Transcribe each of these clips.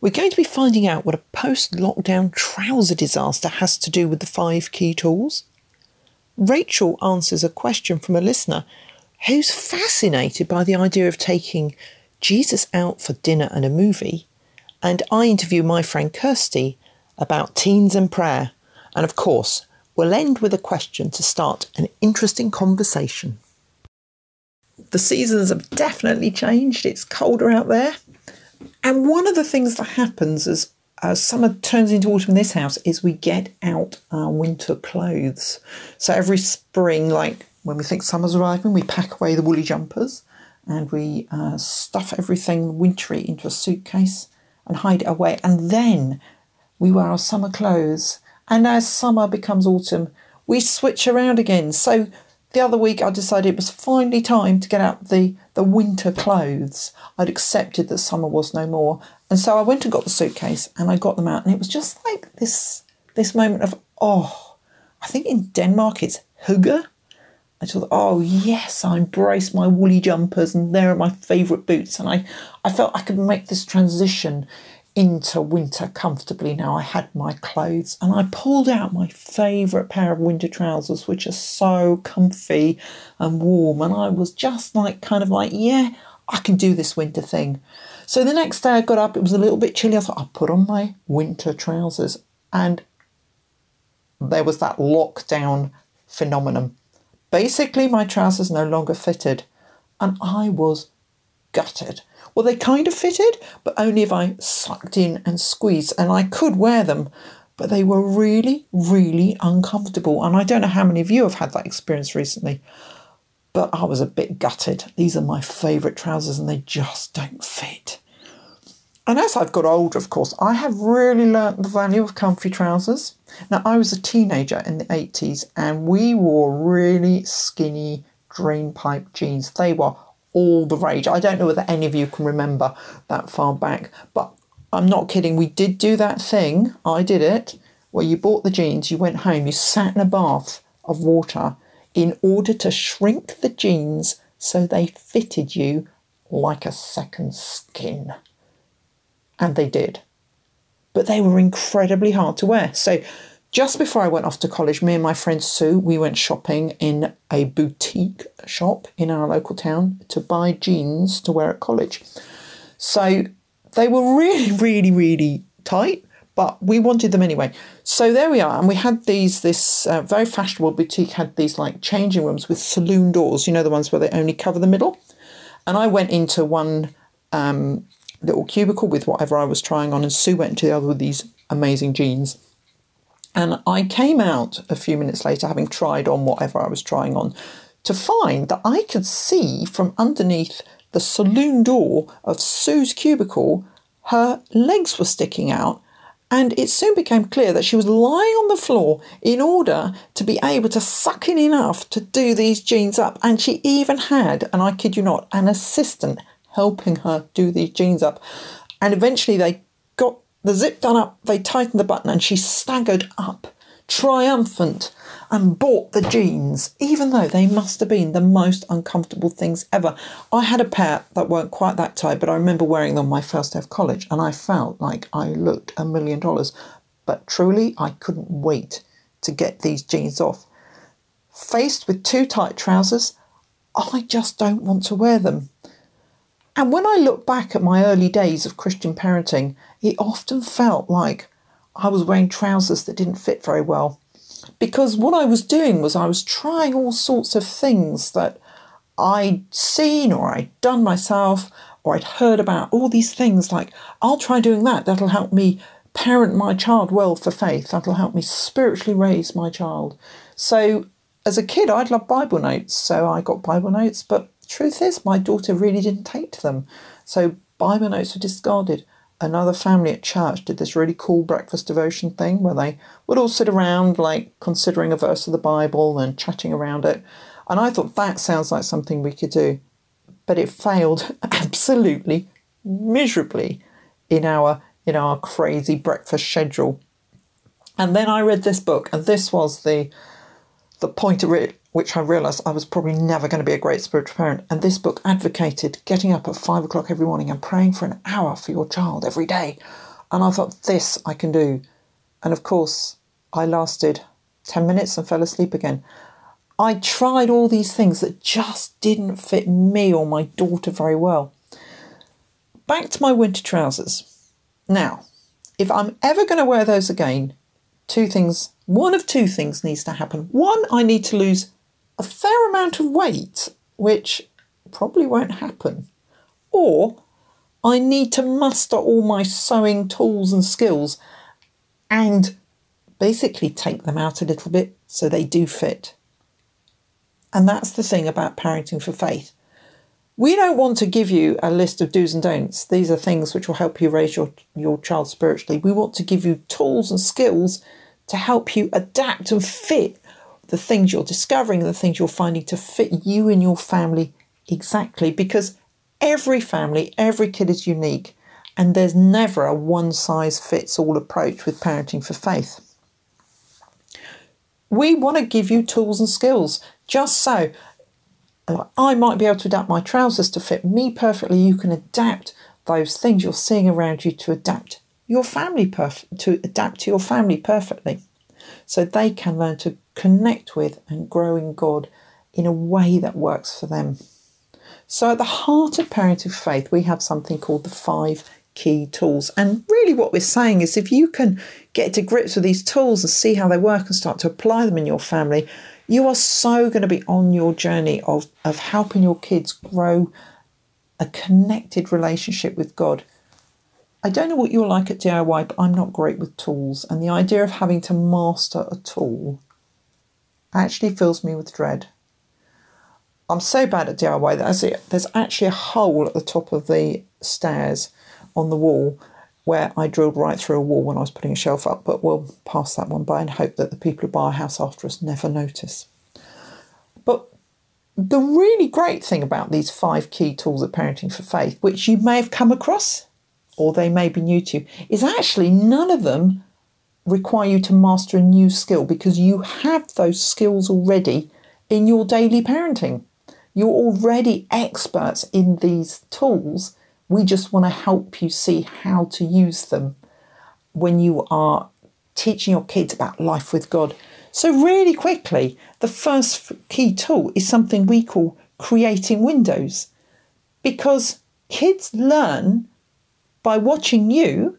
we're going to be finding out what a post lockdown trouser disaster has to do with the five key tools. Rachel answers a question from a listener who's fascinated by the idea of taking Jesus out for dinner and a movie. And I interview my friend Kirsty about teens and prayer. And of course, we'll end with a question to start an interesting conversation. The seasons have definitely changed. It's colder out there. And one of the things that happens as as summer turns into autumn in this house is we get out our winter clothes. So every spring, like when we think summer's arriving, we pack away the woolly jumpers and we uh, stuff everything wintry into a suitcase and hide it away. And then we wear our summer clothes. And as summer becomes autumn, we switch around again. So the other week I decided it was finally time to get out the, the winter clothes. I'd accepted that summer was no more. And so I went and got the suitcase and I got them out and it was just like this this moment of oh I think in Denmark it's hygge. I thought, oh yes, I embrace my woolly jumpers and there are my favourite boots. And I, I felt I could make this transition into winter comfortably now. I had my clothes and I pulled out my favourite pair of winter trousers, which are so comfy and warm. And I was just like, kind of like, yeah, I can do this winter thing. So the next day I got up, it was a little bit chilly. I thought, I'll put on my winter trousers. And there was that lockdown phenomenon. Basically, my trousers no longer fitted, and I was gutted. Well, they kind of fitted, but only if I sucked in and squeezed, and I could wear them, but they were really, really uncomfortable. And I don't know how many of you have had that experience recently, but I was a bit gutted. These are my favourite trousers, and they just don't fit. And as I've got older, of course, I have really learnt the value of comfy trousers. Now, I was a teenager in the 80s and we wore really skinny drain pipe jeans. They were all the rage. I don't know whether any of you can remember that far back, but I'm not kidding. We did do that thing. I did it where you bought the jeans, you went home, you sat in a bath of water in order to shrink the jeans so they fitted you like a second skin. And they did. But they were incredibly hard to wear. So just before I went off to college, me and my friend Sue, we went shopping in a boutique shop in our local town to buy jeans to wear at college. So they were really, really, really tight, but we wanted them anyway. So there we are, and we had these. This uh, very fashionable boutique had these like changing rooms with saloon doors. You know the ones where they only cover the middle. And I went into one um, little cubicle with whatever I was trying on, and Sue went into the other with these amazing jeans. And I came out a few minutes later, having tried on whatever I was trying on, to find that I could see from underneath the saloon door of Sue's cubicle, her legs were sticking out. And it soon became clear that she was lying on the floor in order to be able to suck in enough to do these jeans up. And she even had, and I kid you not, an assistant helping her do these jeans up. And eventually they the zip done up, they tightened the button, and she staggered up, triumphant, and bought the jeans, even though they must have been the most uncomfortable things ever. I had a pair that weren't quite that tight, but I remember wearing them my first day of college, and I felt like I looked a million dollars. But truly, I couldn't wait to get these jeans off. Faced with too tight trousers, I just don't want to wear them. And when I look back at my early days of Christian parenting, it often felt like I was wearing trousers that didn't fit very well. Because what I was doing was I was trying all sorts of things that I'd seen or I'd done myself or I'd heard about, all these things like, I'll try doing that, that'll help me parent my child well for faith, that'll help me spiritually raise my child. So as a kid, I'd love Bible notes, so I got Bible notes, but truth is, my daughter really didn't take to them. So Bible notes were discarded. another family at church did this really cool breakfast devotion thing where they would all sit around, like considering a verse of the Bible and chatting around it. And I thought that sounds like something we could do. But it failed absolutely miserably in our in our crazy breakfast schedule. And then I read this book, and this was the the point at which I realised I was probably never going to be a great spiritual parent. And this book advocated getting up at five o'clock every morning and praying for an hour for your child every day. And I thought, this I can do. And of course, I lasted 10 minutes and fell asleep again. I tried all these things that just didn't fit me or my daughter very well. Back to my winter trousers. Now, if I'm ever going to wear those again, two things, one of two things needs to happen. One, I need to lose a fair amount of weight, which probably won't happen. Or I need to muster all my sewing tools and skills and basically take them out a little bit so they do fit. And that's the thing about parenting for faith. We don't want to give you a list of do's and don'ts. These are things which will help you raise your, your child spiritually. We want to give you tools and skills to help you adapt and fit the things you're discovering, the things you're finding to fit you and your family exactly. Because every family, every kid is unique, and there's never a one size fits all approach with parenting for faith. We want to give you tools and skills just so uh, I might be able to adapt my trousers to fit me perfectly. You can adapt those things you're seeing around you to adapt your family perf- to adapt to your family perfectly so they can learn to connect with and grow in God in a way that works for them. So, at the heart of parenting faith, we have something called the five key tools. And really, what we're saying is if you can get to grips with these tools and see how they work and start to apply them in your family, you are so going to be on your journey of, of helping your kids grow a connected relationship with God I don't know what you're like at DIY, but I'm not great with tools, and the idea of having to master a tool actually fills me with dread. I'm so bad at DIY that there's actually a hole at the top of the stairs on the wall where I drilled right through a wall when I was putting a shelf up, but we'll pass that one by and hope that the people who buy our house after us never notice. But the really great thing about these five key tools of parenting for faith, which you may have come across or they may be new to you, is actually none of them require you to master a new skill because you have those skills already in your daily parenting. You're already experts in these tools. We just want to help you see how to use them when you are teaching your kids about life with God. So, really quickly, the first key tool is something we call creating windows because kids learn by watching you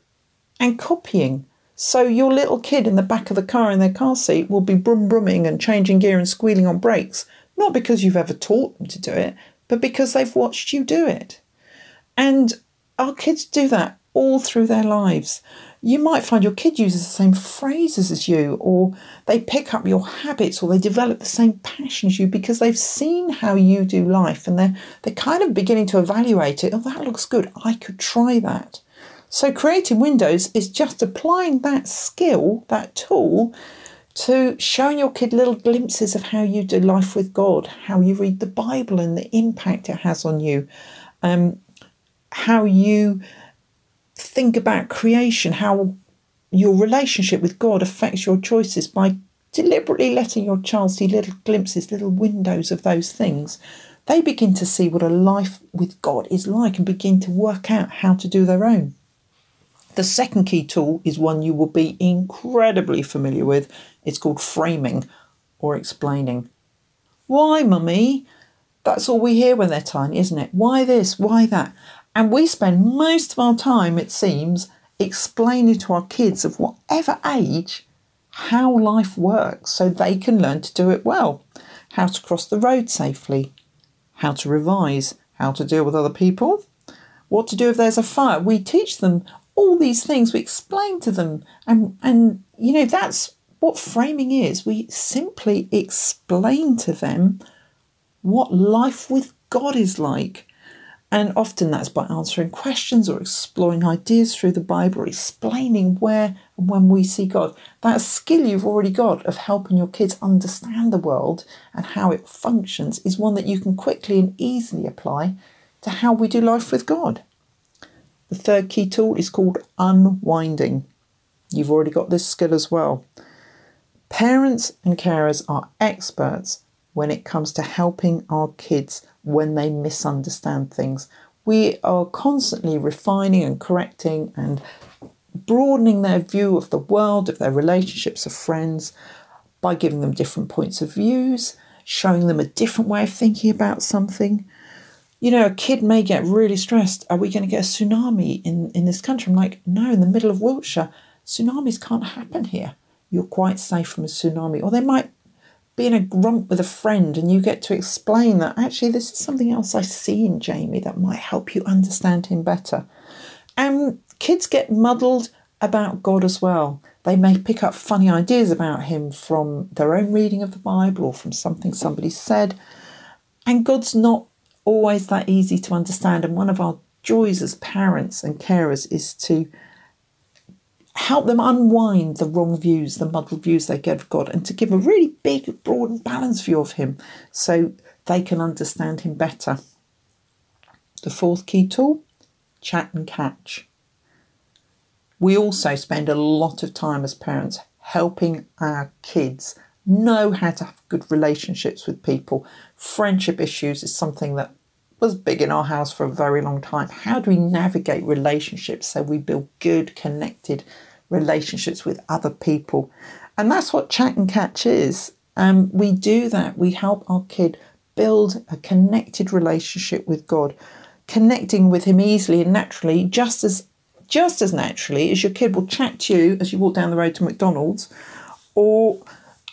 and copying. So your little kid in the back of the car in their car seat will be brum brumming and changing gear and squealing on brakes, not because you've ever taught them to do it, but because they've watched you do it. And our kids do that all through their lives you might find your kid uses the same phrases as you, or they pick up your habits, or they develop the same passions you because they've seen how you do life and they're, they're kind of beginning to evaluate it. Oh, that looks good. I could try that. So, creating windows is just applying that skill, that tool, to showing your kid little glimpses of how you do life with God, how you read the Bible and the impact it has on you, um, how you think about creation, how your relationship with God affects your choices by deliberately letting your child see little glimpses, little windows of those things, they begin to see what a life with God is like and begin to work out how to do their own. The second key tool is one you will be incredibly familiar with. It's called framing or explaining. Why, mummy? That's all we hear when they're tiny, isn't it? Why this? Why that? And we spend most of our time, it seems, explaining to our kids of whatever age how life works so they can learn to do it well. How to cross the road safely, how to revise, how to deal with other people, what to do if there's a fire. We teach them all these things, we explain to them, and, and you know, that's what framing is. We simply explain to them what life with God is like And often that's by answering questions or exploring ideas through the Bible, explaining where and when we see God. That skill you've already got of helping your kids understand the world and how it functions is one that you can quickly and easily apply to how we do life with God. The third key tool is called unwinding. You've already got this skill as well. Parents and carers are experts when it comes to helping our kids when they misunderstand things. We are constantly refining and correcting and broadening their view of the world, of their relationships, of friends, by giving them different points of views, showing them a different way of thinking about something. You know, a kid may get really stressed. Are we going to get a tsunami in, in this country? I'm like, no, in the middle of Wiltshire, tsunamis can't happen here. You're quite safe from a tsunami. Or they might be in a grump with a friend and you get to explain that actually this is something else I see in Jamie that might help you understand him better. And kids get muddled about God as well. They may pick up funny ideas about him from their own reading of the Bible or from something somebody said. And God's not always that easy to understand. And one of our joys as parents and carers is to help them unwind the wrong views, the muddled views they get of God, and to give a really big, broad, and balanced view of Him so they can understand Him better. The fourth key tool chat and catch. We also spend a lot of time as parents helping our kids know how to have good relationships with people. Friendship issues is something that was big in our house for a very long time. How do we navigate relationships so we build good, connected relationships with other people. And that's what Chat and Catch is. Um, we do that. We help our kid build a connected relationship with God, connecting with Him easily and naturally, just as just as naturally as your kid will chat to you as you walk down the road to McDonald's, or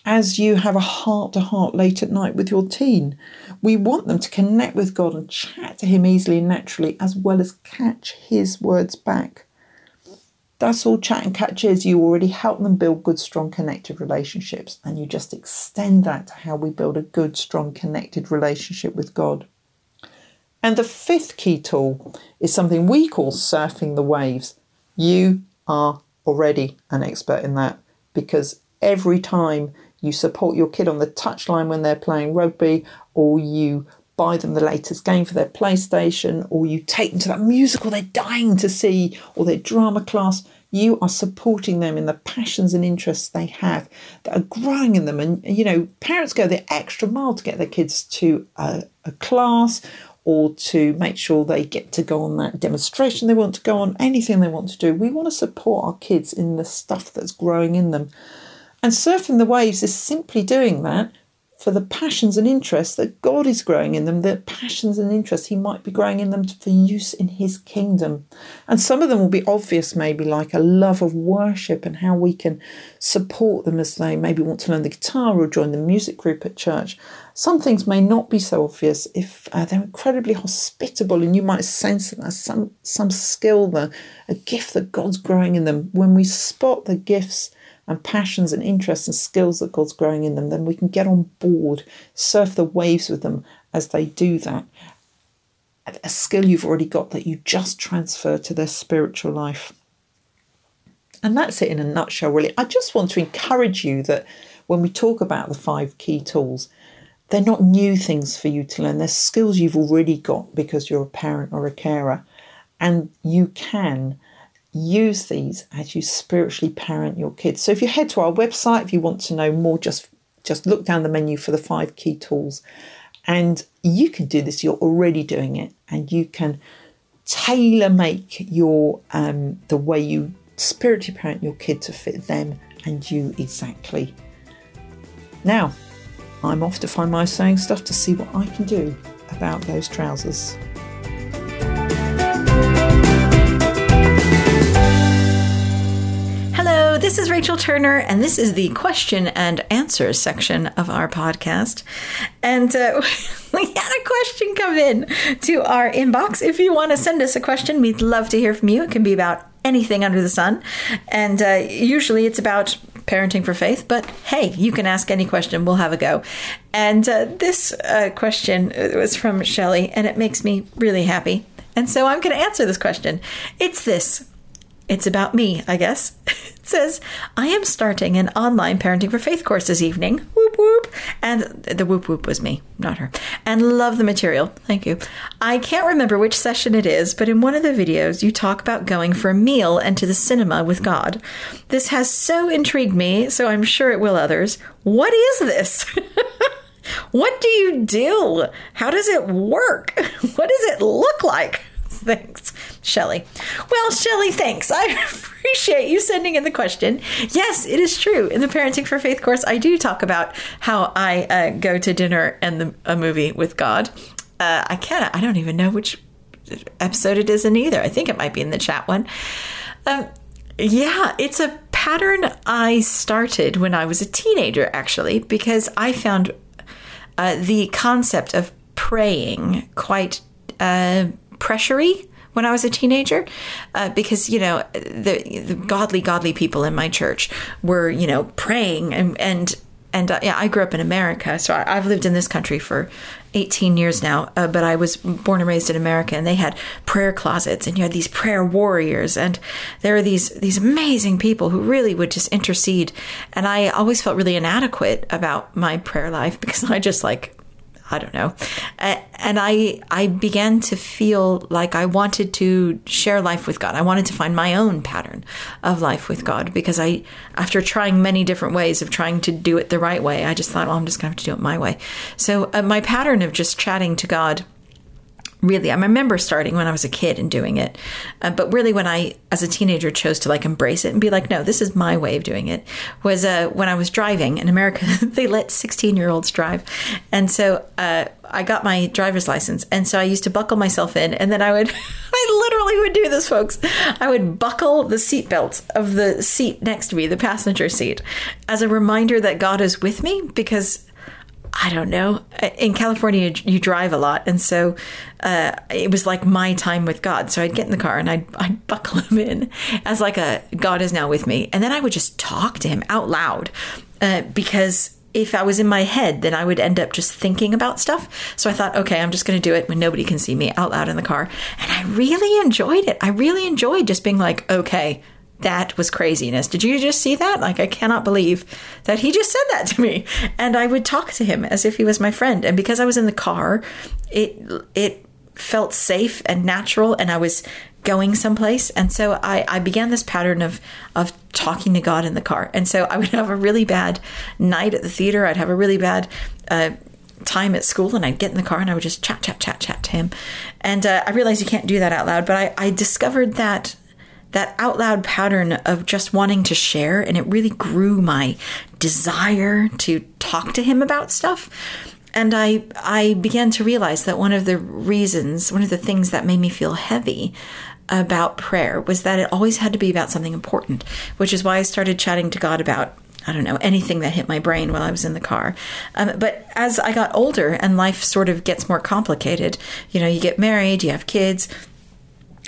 as you have a heart to heart late at night with your teen. We want them to connect with God and chat to Him easily and naturally, as well as catch His words back. That's all chat and catch is. You already help them build good, strong, connected relationships, and you just extend that to how we build a good, strong, connected relationship with God. And the fifth key tool is something we call surfing the waves. You are already an expert in that because every time you support your kid on the touchline when they're playing rugby, or you buy them the latest game for their PlayStation, or you take them to that musical they're dying to see, or their drama class, you are supporting them in the passions and interests they have that are growing in them. And, you know, parents go the extra mile to get their kids to a, a class or to make sure they get to go on that demonstration they want to go on, anything they want to do. We want to support our kids in the stuff that's growing in them. And surfing the waves is simply doing that for the passions and interests that God is growing in them, the passions and interests He might be growing in them for use in His kingdom. And some of them will be obvious, maybe like a love of worship and how we can support them as they maybe want to learn the guitar or join the music group at church. Some things may not be so obvious if uh, they're incredibly hospitable and you might sense that there's some, some skill there, a gift that God's growing in them. When we spot the gifts, and passions and interests and skills that God's growing in them, then we can get on board, surf the waves with them as they do that. A skill you've already got that you just transfer to their spiritual life. And that's it in a nutshell, really. I just want to encourage you that when we talk about the five key tools, they're not new things for you to learn. They're skills you've already got because you're a parent or a carer. And you can use these as you spiritually parent your kids. So if you head to our website, if you want to know more, just just look down the menu for the five key tools. And you can do this, you're already doing it, and you can tailor make your um, the way you spiritually parent your kid to fit them and you exactly. Now, I'm off to find my sewing stuff to see what I can do about those trousers. This is Rachel Turner, and this is the question and answer section of our podcast. And uh, we had a question come in to our inbox. If you want to send us a question, we'd love to hear from you. It can be about anything under the sun. And uh, usually it's about Parenting for Faith, but hey, you can ask any question. We'll have a go. And uh, this uh, question was from Shelly, and it makes me really happy. And so I'm going to answer this question. It's this it's about me, I guess. It says, I am starting an online Parenting for Faith course this evening. Whoop whoop. And the whoop whoop was me, not her. And love the material. Thank you. I can't remember which session it is, but in one of the videos, you talk about going for a meal and to the cinema with God. This has so intrigued me, so I'm sure it will others. What is this? what do you do? How does it work? What does it look like? Thanks, Shelly. Well, Shelly, thanks. I appreciate you sending in the question. Yes, it is true. In the Parenting for Faith course, I do talk about how I uh, go to dinner and the, a movie with God. Uh, I can't, I don't even know which episode it is in either. I think it might be in the chat one. Um, yeah, it's a pattern I started when I was a teenager, actually, because I found uh, the concept of praying quite uh, pressury when I was a teenager, uh, because you know the, the godly, godly people in my church were you know praying and and and uh, yeah, I grew up in America, so I, have lived in this country for 18 years now. Uh, but I was born and raised in America, and they had prayer closets, and you had these prayer warriors, and there were these these amazing people who really would just intercede. And I always felt really inadequate about my prayer life because I just like I don't know. And I I began to feel like I wanted to share life with God. I wanted to find my own pattern of life with God because I after trying many different ways of trying to do it the right way, I just thought, well, I'm just going to have to do it my way. So uh, my pattern of just chatting to God really i remember starting when i was a kid and doing it. Uh, but really when i as a teenager chose to like embrace it and be like no this is my way of doing it was uh, when i was driving in america they let 16 year olds drive. And so uh, i got my driver's license. And so i used to buckle myself in and then i would i literally would do this folks. I would buckle the seatbelt of the seat next to me the passenger seat as a reminder that god is with me because I don't know. In California, you drive a lot, and so uh, it was like my time with God. So I'd get in the car and I'd, I'd buckle him in as like a God is now with me, and then I would just talk to him out loud uh, because if I was in my head, then I would end up just thinking about stuff. So I thought, okay, I'm just going to do it when nobody can see me out loud in the car, and I really enjoyed it. I really enjoyed just being like, okay, that was craziness. Did you just see that? Like, I cannot believe that he just said that to me. And I would talk to him as if he was my friend. And because I was in the car, it it felt safe and natural, and I was going someplace. And so I, I began this pattern of of talking to God in the car. And so I would have a really bad night at the theater. I'd have a really bad uh, time at school and I'd get in the car and I would just chat, chat, chat, chat to him. And uh, I realized you can't do that out loud, but I, I discovered that that out loud pattern of just wanting to share, and it really grew my desire to talk to him about stuff. And I I began to realize that one of the reasons, one of the things that made me feel heavy about prayer was that it always had to be about something important, which is why I started chatting to God about I don't know, anything that hit my brain while I was in the car. Um, but as I got older and life sort of gets more complicated, you know, you get married, you have kids,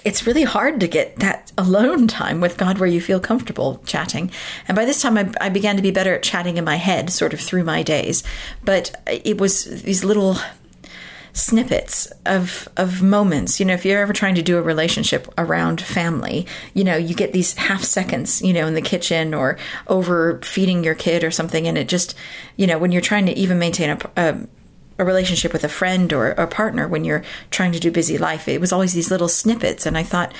it's really hard to get that alone time with God where you feel comfortable chatting. And by this time, I, I, began to be better at chatting in my head, sort of through my days. But it was these little snippets of of moments. You know, if you're ever trying to do a relationship around family, you know, you get these half seconds, you know, in the kitchen or over feeding your kid or something, and it just, you know, when you're trying to even maintain a, a a relationship with a friend or a partner when you're trying to do busy life. It was always these little snippets. And I thought,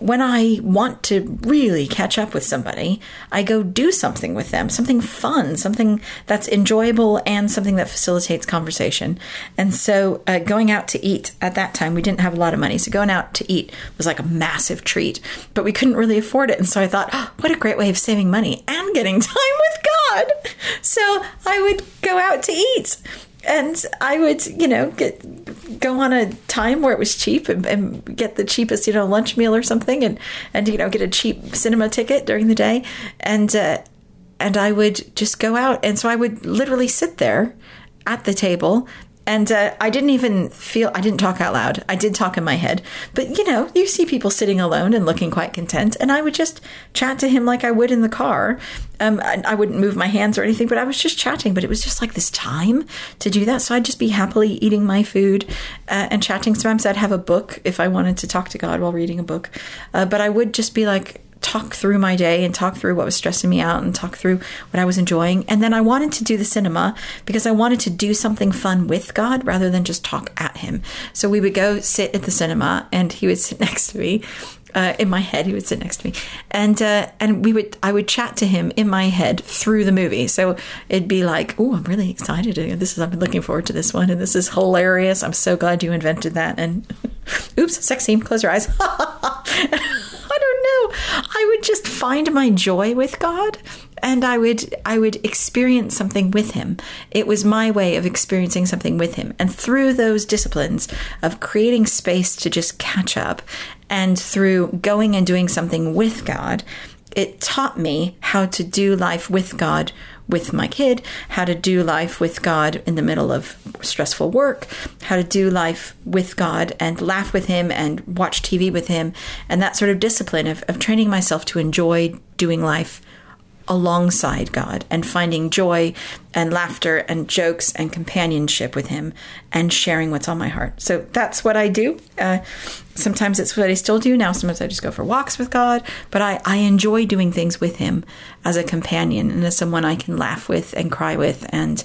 when I want to really catch up with somebody, I go do something with them, something fun, something that's enjoyable and something that facilitates conversation. And so uh, going out to eat at that time, we didn't have a lot of money. So going out to eat was like a massive treat, but we couldn't really afford it. And so I thought, oh, what a great way of saving money and getting time with God. So I would go out to eat and I would, you know, get go on a time where it was cheap and, and, get the cheapest, you know, lunch meal or something, and and you know, get a cheap cinema ticket during the day, and uh, and I would just go out, and so I would literally sit there at the table And uh, I didn't even feel, I didn't talk out loud. I did talk in my head. But, you know, you see people sitting alone and looking quite content. And I would just chat to him like I would in the car. Um, I, I wouldn't move my hands or anything, but I was just chatting. But it was just like this time to do that. So I'd just be happily eating my food uh, and chatting. Sometimes I'd have a book if I wanted to talk to God while reading a book. Uh, but I would just be like, talk through my day and talk through what was stressing me out and talk through what I was enjoying. And then I wanted to do the cinema because I wanted to do something fun with God rather than just talk at Him. So we would go sit at the cinema and He would sit next to me. Uh, in my head, he would sit next to me, and uh, and we would I would chat to him in my head through the movie. So it'd be like, "Oh, I'm really excited! This is I've been looking forward to this one, and this is hilarious. I'm so glad you invented that." And oops, sex scene. Close your eyes. Know. I would just find my joy with God and I would I would experience something with him. It was my way of experiencing something with him. And through those disciplines of creating space to just catch up and through going and doing something with God, it taught me how to do life with God with my kid, how to do life with God in the middle of stressful work, how to do life with God and laugh with Him and watch TV with Him, and that sort of discipline of, of training myself to enjoy doing life alongside God and finding joy and laughter and jokes and companionship with Him and sharing what's on my heart. So that's what I do. Uh, sometimes it's what I still do now. Sometimes I just go for walks with God, but I, I enjoy doing things with Him as a companion and as someone I can laugh with and cry with and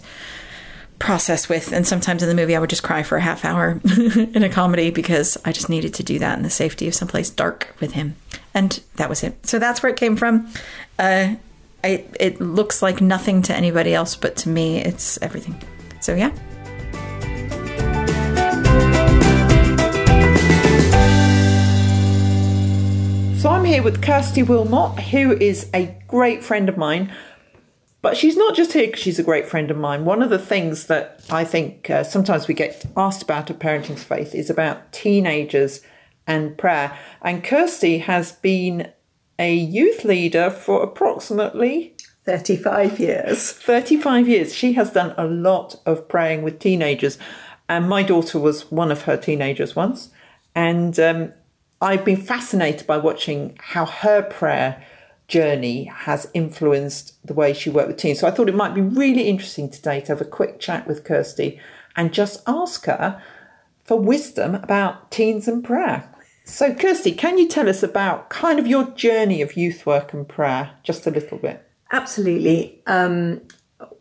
process with. And sometimes in the movie, I would just cry for a half hour in a comedy because I just needed to do that in the safety of someplace dark with Him. And that was it. So that's where it came from. Uh, It looks like nothing to anybody else, but to me, it's everything. So, yeah. So, I'm here with Kirsty Wilmott, who is a great friend of mine. But she's not just here because she's a great friend of mine. One of the things that I think uh, sometimes we get asked about at Parenting Faith is about teenagers and prayer. And Kirsty has been a youth leader for approximately 35 years. 35 years. She has done a lot of praying with teenagers. And my daughter was one of her teenagers once. And um, I've been fascinated by watching how her prayer journey has influenced the way she worked with teens. So I thought it might be really interesting today to have a quick chat with Kirsty and just ask her for wisdom about teens and prayer. So, Kirsty, can you tell us about kind of your journey of youth work and prayer just a little bit? Absolutely. Um,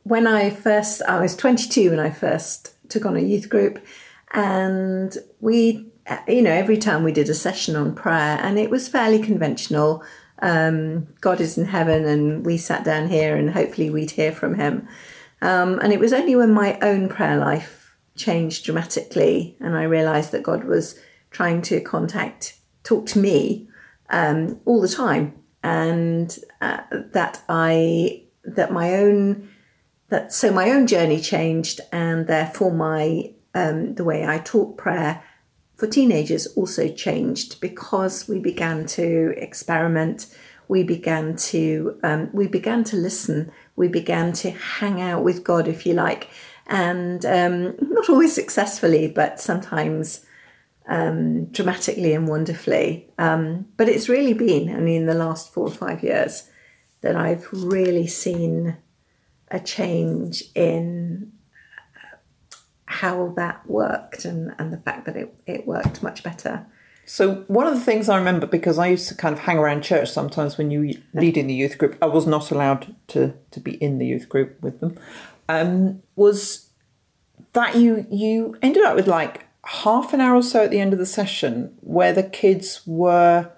when I first, I was 22 when I first took on a youth group, and we, you know, every time we did a session on prayer, and it was fairly conventional. Um, God is in heaven, and we sat down here, and hopefully we'd hear from Him. Um, and it was only when my own prayer life changed dramatically, and I realised that God was trying to contact, talk to me um, all the time, and uh, that I that my own that so my own journey changed, and therefore my um, the way I taught prayer for teenagers also changed because we began to experiment. We began to um, we began to listen. We began to hang out with God, if you like, and um, not always successfully, but sometimes um, dramatically and wonderfully. Um, but it's really been only in the last four or five years that I've really seen a change in how that worked and, and the fact that it, it worked much better. So one of the things I remember because I used to kind of hang around church sometimes when you lead in the youth group, I was not allowed to to be in the youth group with them. Um, was that you you ended up with like half an hour or so at the end of the session where the kids were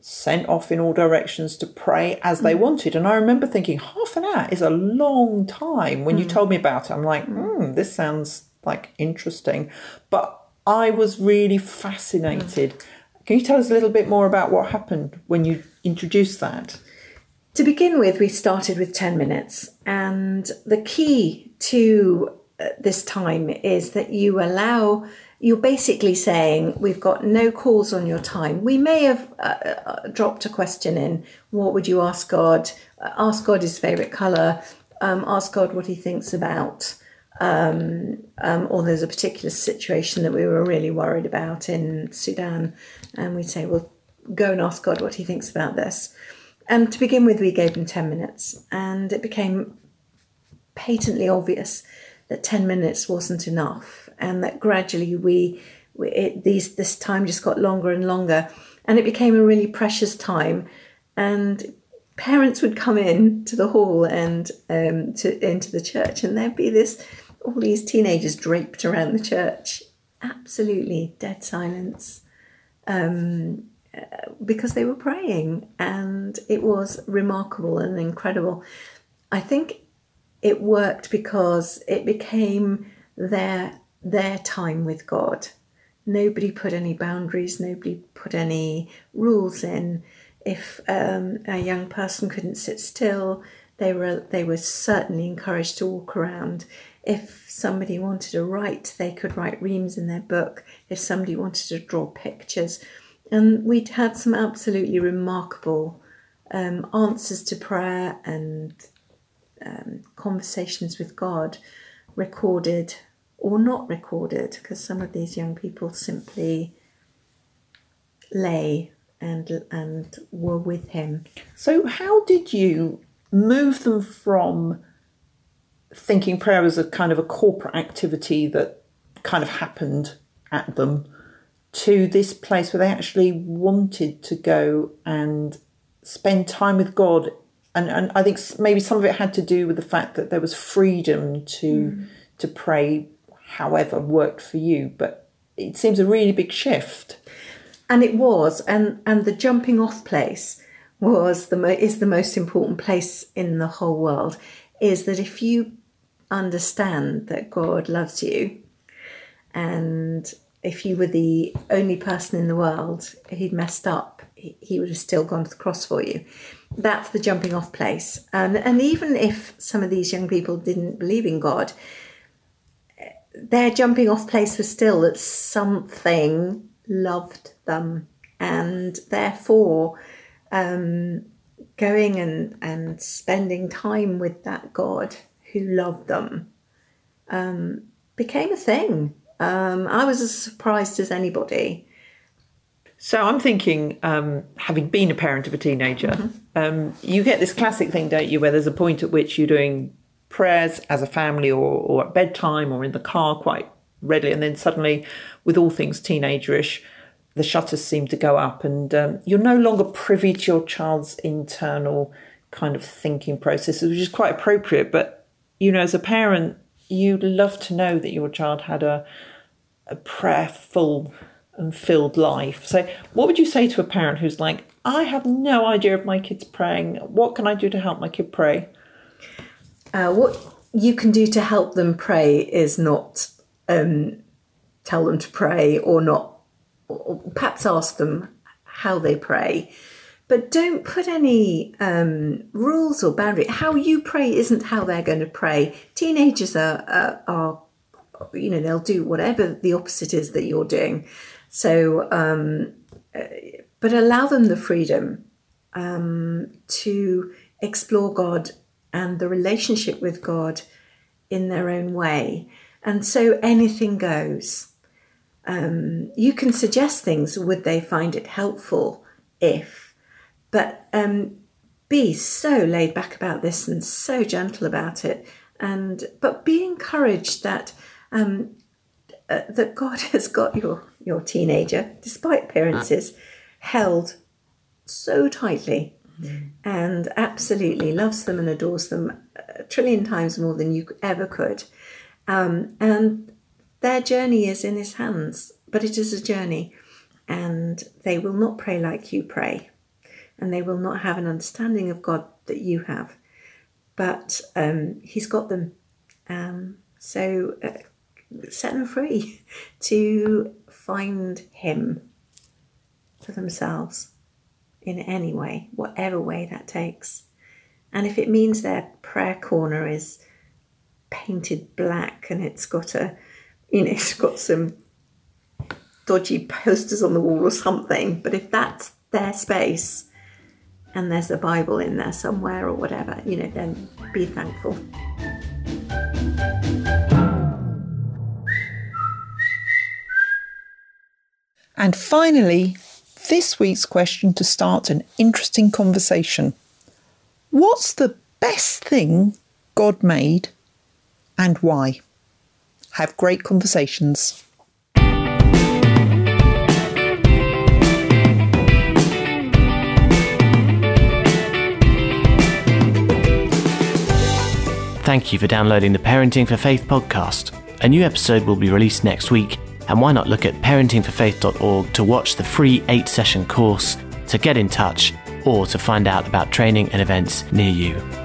sent off in all directions to pray as they mm. wanted. And I remember thinking, half an hour is a long time. When mm. you told me about it, I'm like, hmm, this sounds like interesting. But I was really fascinated. Mm. Can you tell us a little bit more about what happened when you introduced that? To begin with, we started with 10 minutes. And the key to uh, this time is that you allow you're basically saying we've got no calls on your time. We may have uh, uh, dropped a question in. What would you ask God? Uh, ask God his favorite color. Um, ask God what he thinks about um, um, or there's a particular situation that we were really worried about in Sudan, and we'd say, well, go and ask God what he thinks about this. And to begin with, we gave him 10 minutes, and it became patently obvious that 10 minutes wasn't enough, and that gradually we, we it, these, this time just got longer and longer, and it became a really precious time. And parents would come in to the hall and um, to into the church, and there'd be this all these teenagers draped around the church, absolutely dead silence, um, because they were praying, and it was remarkable and incredible. I think it worked because it became their their time with God. Nobody put any boundaries. Nobody put any rules in. If um, a young person couldn't sit still, they were they were certainly encouraged to walk around. If somebody wanted to write, they could write reams in their book. If somebody wanted to draw pictures, and we'd had some absolutely remarkable um, answers to prayer and um, conversations with God recorded or not recorded, because some of these young people simply lay and and were with him. So, how did you move them from thinking prayer was a kind of a corporate activity that kind of happened at them to this place where they actually wanted to go and spend time with God? And, and I think maybe some of it had to do with the fact that there was freedom to mm. to pray however worked for you, but it seems a really big shift. And it was, and and the jumping off place was the mo- is the most important place in the whole world. Is that if you understand that God loves you, and if you were the only person in the world he'd messed up, he, he would have still gone to the cross for you. That's the jumping off place. And and even if some of these young people didn't believe in God, their jumping off place was still that something loved them and therefore um, going and, and spending time with that God who loved them um, became a thing. Um, I was as surprised as anybody. So I'm thinking, um, having been a parent of a teenager, mm-hmm. Um, you get this classic thing, don't you, where there's a point at which you're doing prayers as a family or, or at bedtime or in the car quite readily. And then suddenly, with all things teenagerish, the shutters seem to go up and um, you're no longer privy to your child's internal kind of thinking processes, which is quite appropriate. But, you know, as a parent, you'd love to know that your child had a, a prayerful and filled life. So, what would you say to a parent who's like, I have no idea if my kid's praying? What can I do to help my kid pray? Uh, what you can do to help them pray is not um, tell them to pray or not, or perhaps ask them how they pray. But don't put any um, rules or boundary. How you pray isn't how they're going to pray. Teenagers are, are, are, you know, they'll do whatever the opposite is that you're doing. So, um, uh, but allow them the freedom um, to explore God and the relationship with God in their own way. And so anything goes. Um, you can suggest things, would they find it helpful if, but um, be so laid back about this and so gentle about it. And but be encouraged that um, uh, that God has got your your teenager, despite appearances, held so tightly and absolutely loves them and adores them a trillion times more than you ever could. Um, and their journey is in his hands, but it is a journey, and they will not pray like you pray, and they will not have an understanding of God that you have. But um, he's got them. Um, so uh, set them free to find him for themselves in any way, whatever way that takes. And if it means their prayer corner is painted black and it's got a, you know, it's got some dodgy posters on the wall or something, but if that's their space and there's a Bible in there somewhere or whatever, you know, then be thankful. And finally, this week's question to start an interesting conversation What's the best thing God made and why? Have great conversations. Thank you for downloading the Parenting for Faith podcast. A new episode will be released next week, and why not look at parentingforfaith.org to watch the free eight session course, to get in touch, or to find out about training and events near you.